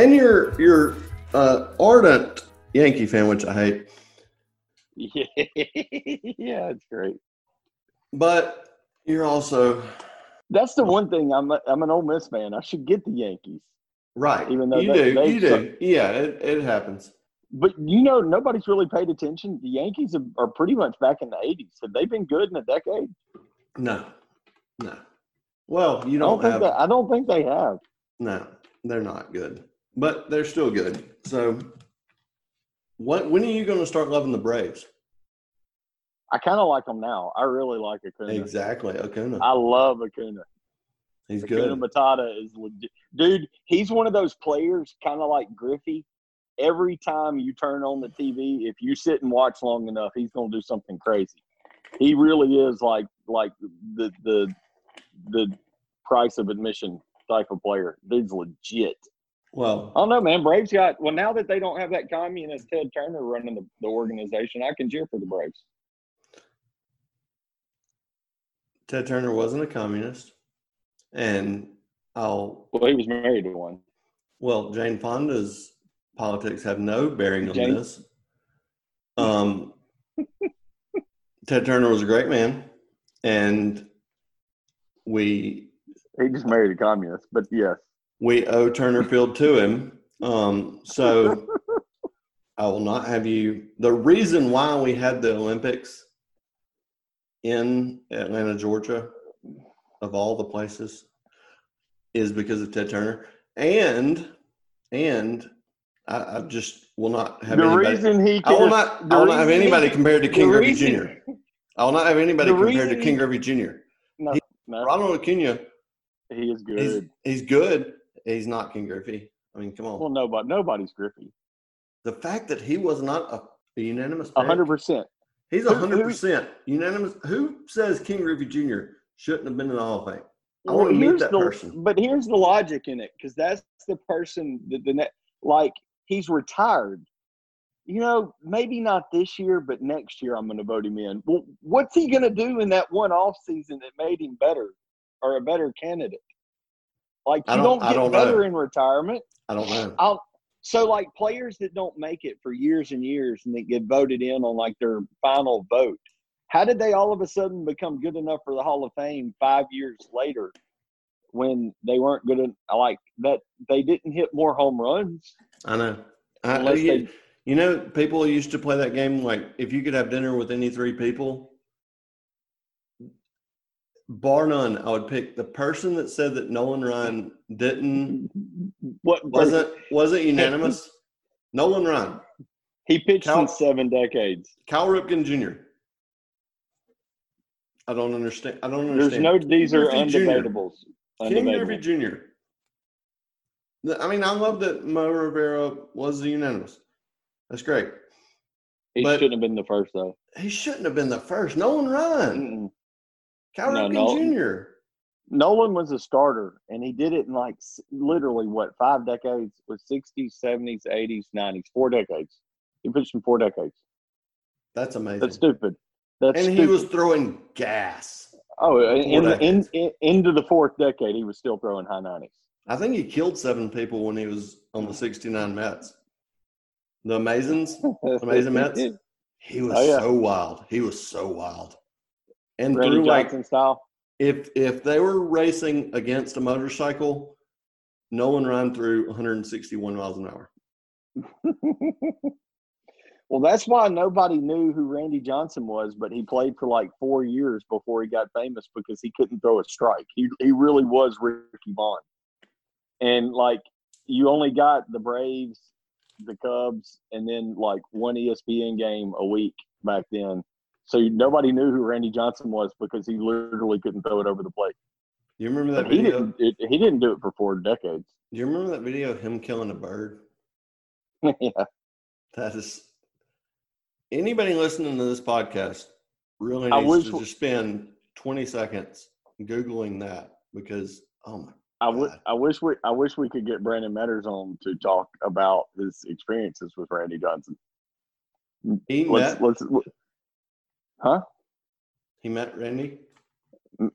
And you're you're uh, ardent Yankee fan, which I hate. Yeah, yeah, it's great. But you're also That's the one thing. I'm a, I'm an Ole Miss fan. I should get the Yankees, right. Even though you they- do, they you do. Yeah, it, it happens. but you know nobody's really paid attention. The Yankees are, are pretty much back in the '80s. Have they been good in a decade? No, no. Well, you I don't don't think have. that. I don't think they have. No, they're not good, but they're still good. So, what? When are you going to start loving the Braves? I kind of like them now. I really like Acuna. Exactly, Acuna. I love Acuna. He's Acuna good. Matata is legit. Dude, he's one of those players, kind of like Griffey. Every time you turn on the TV, if you sit and watch long enough, he's going to do something crazy. He really is like like the the the price of admission type of player. Dude's legit. Well, I don't know, man. Braves got well now that they don't have that communist Ted Turner running the, the organization. I can cheer for the Braves. Ted Turner wasn't a communist, and I'll Well, he was married to one. Well, Jane Fonda's politics have no bearing on Jane- this. Um, Ted Turner was a great man, and we He just married a communist, but yes. We owe Turner Field to him. Um, so I will not have you. The reason why we had the Olympics in Atlanta, Georgia, of all the places, is because of Ted Turner, and and I, I just will not have the anybody. reason he I will not. I will not have anybody he- compared to King Griffey reason- Jr. I will not have anybody the compared to King he- Griffey Jr. No, He- no, Ronald Acuna, he is good. he's he's good. He's not King Griffey. I mean, come on. well, nobody, nobody's Griffey. the fact that he was not a, a unanimous A hundred percent. he's a hundred percent unanimous. Who says King Griffey Jr. shouldn't have been in the Hall of Fame? I Well, wanna meet that the, person. But here's the logic in it, because that's the person that the ne- like he's retired. You know, maybe not this year, but next year I'm going to vote him in. Well, what's he going to do in that one off season that made him better or a better candidate? Like I you don't- don't, I get don't better know. in retirement. I don't know. I'll so like players that don't make it for years and years and they get voted in on like their final vote. How did they all of a sudden become good enough for the Hall of Fame five years later when they weren't good en- like that they didn't hit more home runs? I know. I, you, they- you know, people used to play that game like if you could have dinner with any three people, bar none, I would pick the person that said that Nolan Ryan didn't What wasn't wasn't unanimous. Nolan Ryan, he pitched Cal- in seven decades. Cal Ripken Jr. I don't understand. I don't understand. There's no these are Griffey Jr. undebatables. King. Griffey Jr. I mean, I love that Mo Rivera was the unanimous. That's great. He but- shouldn't have been the first though. He shouldn't have been the first. Nolan Ryan, Mm-mm. Cal No, Ripken Nolan- Jr. Nolan was a starter, and he did it in like literally what five decades with 60s, 70s, 80s, 90s, four decades. He pitched in four decades. That's amazing. That's stupid. That's and stupid. he was throwing gas. oh, uh, in, the, in, in into the fourth decade, he was still throwing high 90s. I think he killed seven people when he was on the 69 Mets. The Amazins, Amazing Mets. He was Oh, yeah. so wild. He was so wild. And Randy through like style. if if they were racing against a motorcycle, Nolan Ryan through 161 miles an hour. well, that's why nobody knew who Randy Johnson was, but he played for like four years before he got famous because he couldn't throw a strike. He he really was Ricky Vaughn, and like you only got the Braves, the Cubs, and then like one ESPN game a week back then. So nobody knew who Randy Johnson was because he literally couldn't throw it over the plate. You remember that But he didn't. It, he didn't do it for four decades. Do you remember that video of him killing a bird? yeah. That is anybody listening to this podcast really needs wish- to just spend 20 seconds googling that because oh my I would. I wish we. I wish we could get Brandon Medders on to talk about his experiences with Randy Johnson. he Let's. met Let's. Huh? he met Randy.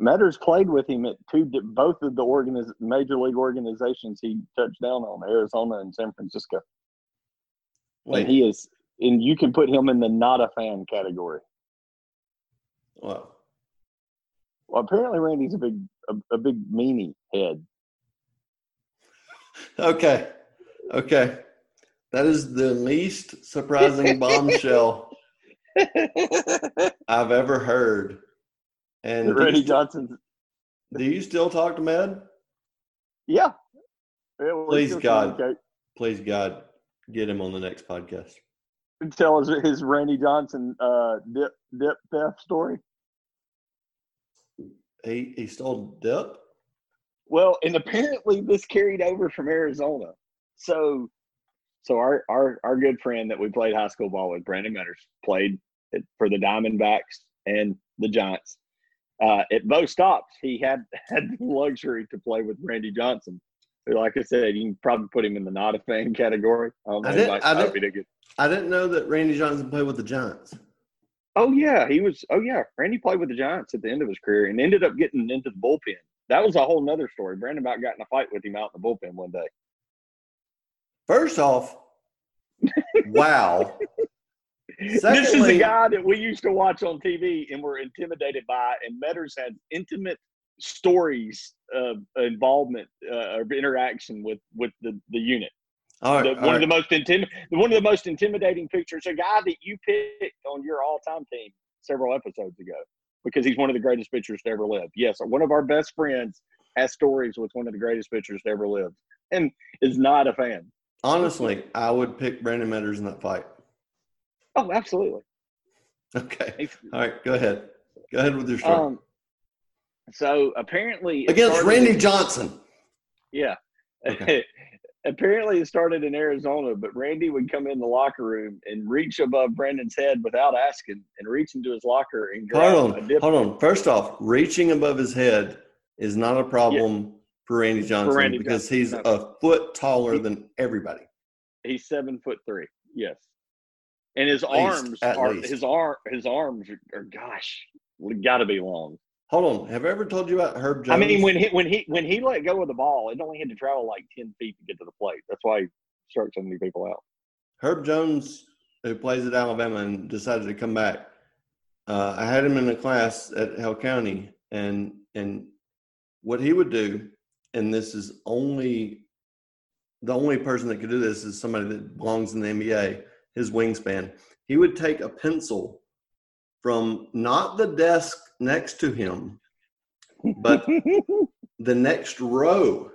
Medders played with him at two, both of the organiz- major league organizations he touched down on, Arizona and San Francisco. Wait, And he is, and you can put him in the not a fan category. well, Well, apparently Randy's a big, a, a big meanie head. okay, okay. That is the least surprising bombshell I've ever heard. And Randy Johnson. do you still talk to Med? yeah. Yeah, Please, God. communicate. Please, God, get him on the next podcast. And Tell us his Randy Johnson uh, dip dip theft story. He he stole dip. Well, and apparently this carried over from Arizona. So, so our our our good friend that we played high school ball with, Brandon Medders, played it for the Diamondbacks and the Giants. Uh, at both stops, he had had the luxury to play with Randy Johnson. who, Like I said, you can probably put him in the not a fan category. I don't know. I didn't- I didn't- I didn't know that Randy Johnson played with the Giants. Oh yeah, he was. Oh yeah, Randy played with the Giants at the end of his career and ended up getting into the bullpen. That was a whole nother story. Brandon about got in a fight with him out in the bullpen one day. First off, wow. this is a guy that we used to watch on TV and were intimidated by, and Medders had intimate stories of involvement uh, or interaction with with the the unit. All The- right, one all of the most intim- one of the most intimidating pictures. A guy that you picked on your all time team several episodes ago because he's one of the greatest pitchers to ever live. Yes, one of our best friends has stories with one of the greatest pitchers to ever live, and is not a fan. Honestly, I would pick Brandon Medders in that fight. Oh, absolutely. Okay. All right, go ahead. Go ahead with your story. Um, so apparently, Against Randy in- Johnson. Yeah. Okay. apparently, it started in Arizona, but Randy would come in the locker room and reach above Brandon's head without asking, and reach into his locker and grab Hold a on. dip. Hold on. First off, reaching above his head is not a problem for Randy Johnson Randy because Johnson, he's a foot taller He- than everybody. He's seven foot three. Yes. And his least, arms are least. his arm his arms are, are gosh, got to be long. Hold on. Have I ever told you about Herb Jones? I mean, when he when he when he let go of the ball, it only had to travel like ten feet to get to the plate. That's why he struck so many people out. Herb Jones, who plays at Alabama and decided to come back, uh, I had him in a class at Hell County, and and what he would do, and this is only the only person that could do this is somebody that belongs in the NBA. His wingspan. He would take a pencil from not the desk next to him, but the next row,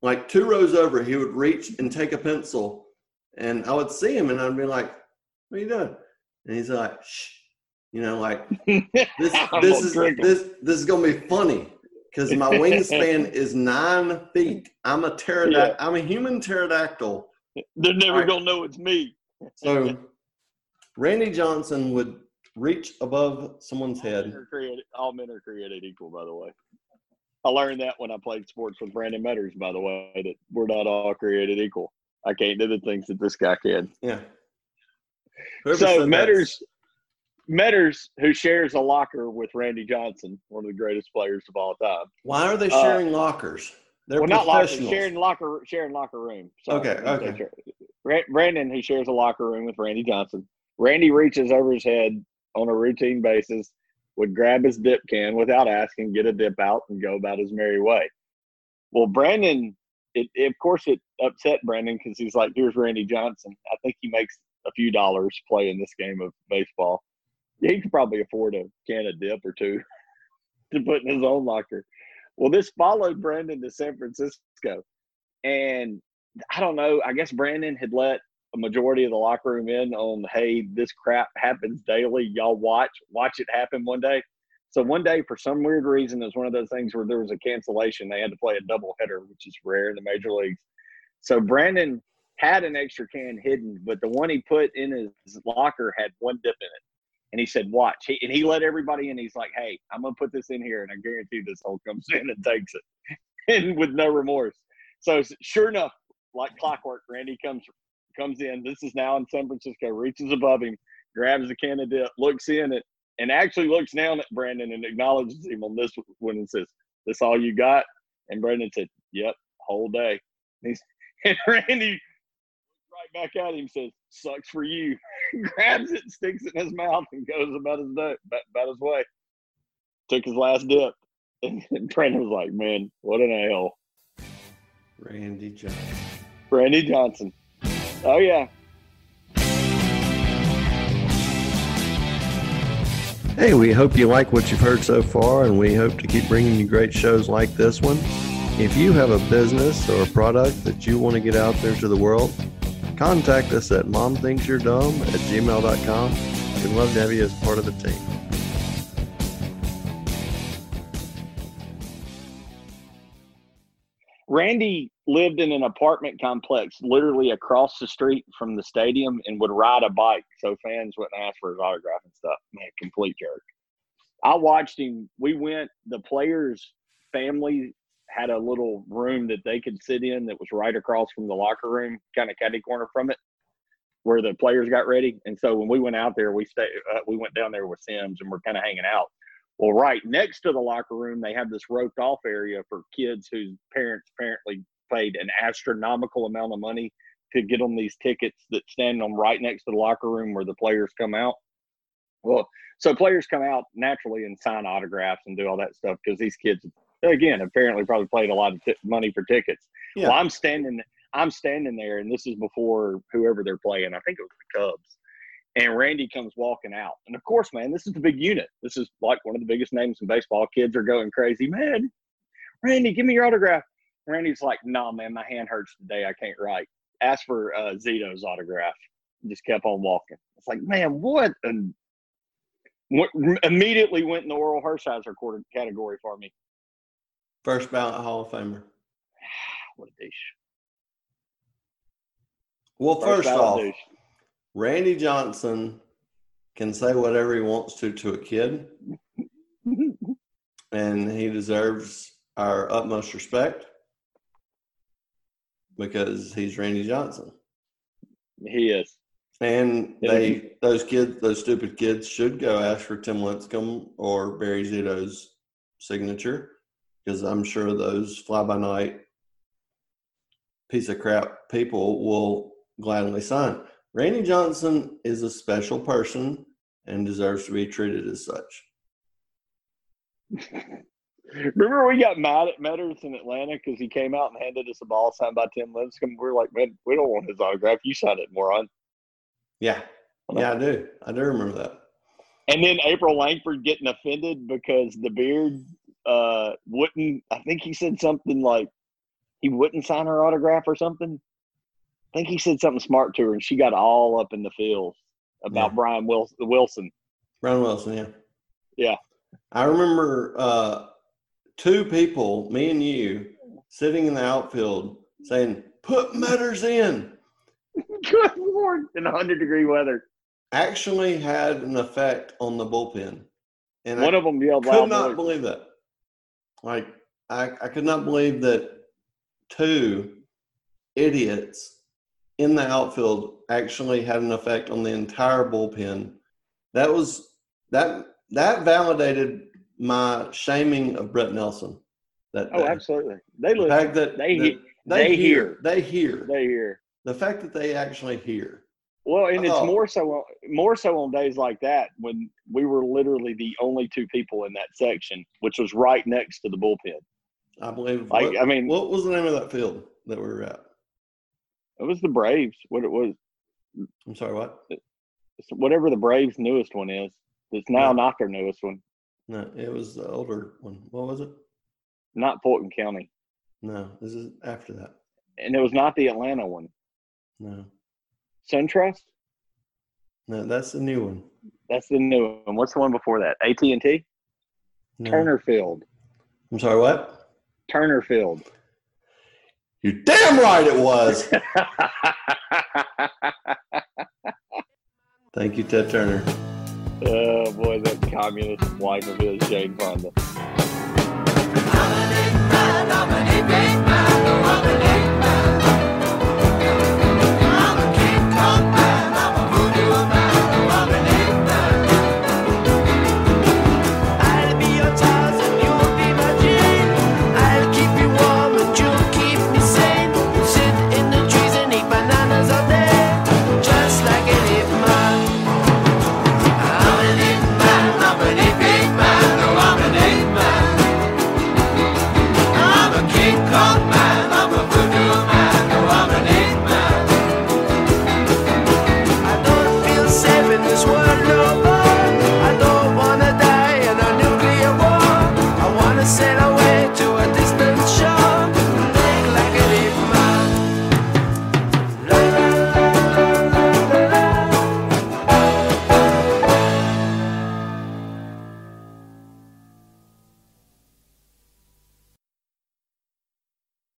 like two rows over, he would reach and take a pencil, and I would see him, and I'd be like, "What are you doing?" And he's like, "Shh," you know, like this. This is this. This is gonna be funny because my wingspan is nine feet. I'm a pterodactyl. I'm a human pterodactyl. They're never Alright. gonna know it's me. So Randy Johnson would reach above someone's All men head. created, all men are created equal, by the way. I learned that when I played sports with Brandon Medders, by the way, that we're not all created equal. I can't do the things that this guy can. Yeah. Whoever so said that- Medders, Medders, who shares a locker with Randy Johnson, one of the greatest players of all time. Why are they uh, sharing lockers? They're well, not locker, professionals. sharing locker, sharing locker room. Sorry, Okay, I didn't say okay. share. Brandon, who shares a locker room with Randy Johnson, Randy reaches over his head on a routine basis, would grab his dip can without asking, get a dip out, and go about his merry way. Well, Brandon, it, it- of course, it upset Brandon because he's like, "Here's Randy Johnson. I think he makes a few dollars playing this game of baseball. He could probably afford a can of dip or two to put in his own locker." Well, this followed Brandon to San Francisco, and I don't know. I guess Brandon had let a majority of the locker room in on, hey, this crap happens daily. Y'all watch, watch it happen one day. So one day, for some weird reason, it was one of those things where there was a cancellation. They had to play a doubleheader, which is rare in the major leagues. So Brandon had an extra can hidden, but the one he put in his locker had one dip in it. And he said, "Watch." He, and he let everybody in. He's like, "Hey, I'm gonna put this in here, and I guarantee this hole comes in and takes it, and with no remorse." So sure enough, like clockwork, Randy comes comes in. This is now in San Francisco. Reaches above him, grabs the can of dip, looks in it, and actually looks down at Brandon and acknowledges him on this one and says, "This all you got?" And Brandon said, "Yep, whole day." And, and Randy back at him says, "Sucks for you." Grabs it, sticks it in his mouth, and goes about his day, about his way. Took his last dip, and, and Brandon was like, "Man, what an ale." Randy Johnson. Randy Johnson. Oh yeah. Hey, we hope you like what you've heard so far, and we hope to keep bringing you great shows like this one. If you have a business or a product that you want to get out there to the world, contact us at momthinksyou'redumb at gmail.com. We'd love to have you as part of the team. Randy lived in an apartment complex literally across the street from the stadium and would ride a bike so fans wouldn't ask for his autograph and stuff. Man, complete jerk. I watched him. We went, the players' family had a little room that they could sit in that was right across from the locker room, kind of catty corner from it, where the players got ready. And so when we went out there, we stayed, uh, we went down there with Sims and we're kind of hanging out. Well, right next to the locker room, they have this roped off area for kids whose parents apparently paid an astronomical amount of money to get them these tickets that stand them right next to the locker room where the players come out. Well, so players come out naturally and sign autographs and do all that stuff because these kids, again, apparently probably played a lot of t- money for tickets. Yeah. Well, I'm standing, I'm standing there, and this is before whoever they're playing. I think it was the Cubs. And Randy comes walking out, and of course, man, this is the big unit. This is like one of the biggest names in baseball. Kids are going crazy, man. Randy, give me your autograph. Randy's like, "No, nah, man, my hand hurts today. I can't write." Asked for uh, Zito's autograph. Just kept on walking. It's like, man, what? And what, immediately went in the Orel Hershiser quarter category for me. First ballot Hall of Famer. what a douche. Well, first, ballot off, douche. Randy Johnson can say whatever he wants to to a kid, and he deserves our utmost respect because he's Randy Johnson. he is. And they, those kids, those stupid kids, should go ask for Tim Lincecum or Barry Zito's signature because I'm sure those fly by night piece of crap people will gladly sign. Randy Johnson is a special person and deserves to be treated as such. Remember we got mad at Medders in Atlanta because he came out and handed us a ball signed by Tim Lincecum. We are like, man, we don't want his autograph. You signed it, moron. Yeah, yeah, I do. I do remember that. And then April Langford getting offended because the beard uh, wouldn't. I think he said something like he wouldn't sign her autograph or something. I think he said something smart to her, and she got all up in the feels about Yeah. Brian Wilson. Wilson. Ron Wilson, yeah. Yeah. I remember uh, two people, me and you, sitting in the outfield saying, put Medders in. Good lord! In hundred degree weather, Actually had an effect on the bullpen. And one I of them yelled could loud. not noise. believe that. Like, I, I could not believe that two idiots in the outfield actually had an effect on the entire bullpen. That was that that validated my shaming of Brett Nelson. That Oh, day. absolutely. They the fact that They that he- they hear. they hear They hear. the fact that they actually hear. Well, and it's Oh. more so on, more so on days like that when we were literally the only two people in that section, which was right next to the bullpen. I believe. Like what, I mean, what was the name of that field that we were at? it was the Braves. What it was, I'm sorry, what? it's whatever the Braves' newest one is. It's now Yeah. not their newest one. No, it was the older one. What was it? Not Fulton County, No, this is after that. and it was not the Atlanta one. No, SunTrust. no, that's the new one. That's the new one. What's the one before that? AT and T. No. Turner Field. I'm sorry, what? Turner Field. You're damn right it was. Thank you, Ted Turner. Oh boy, that communist wife of his, Jane Fonda.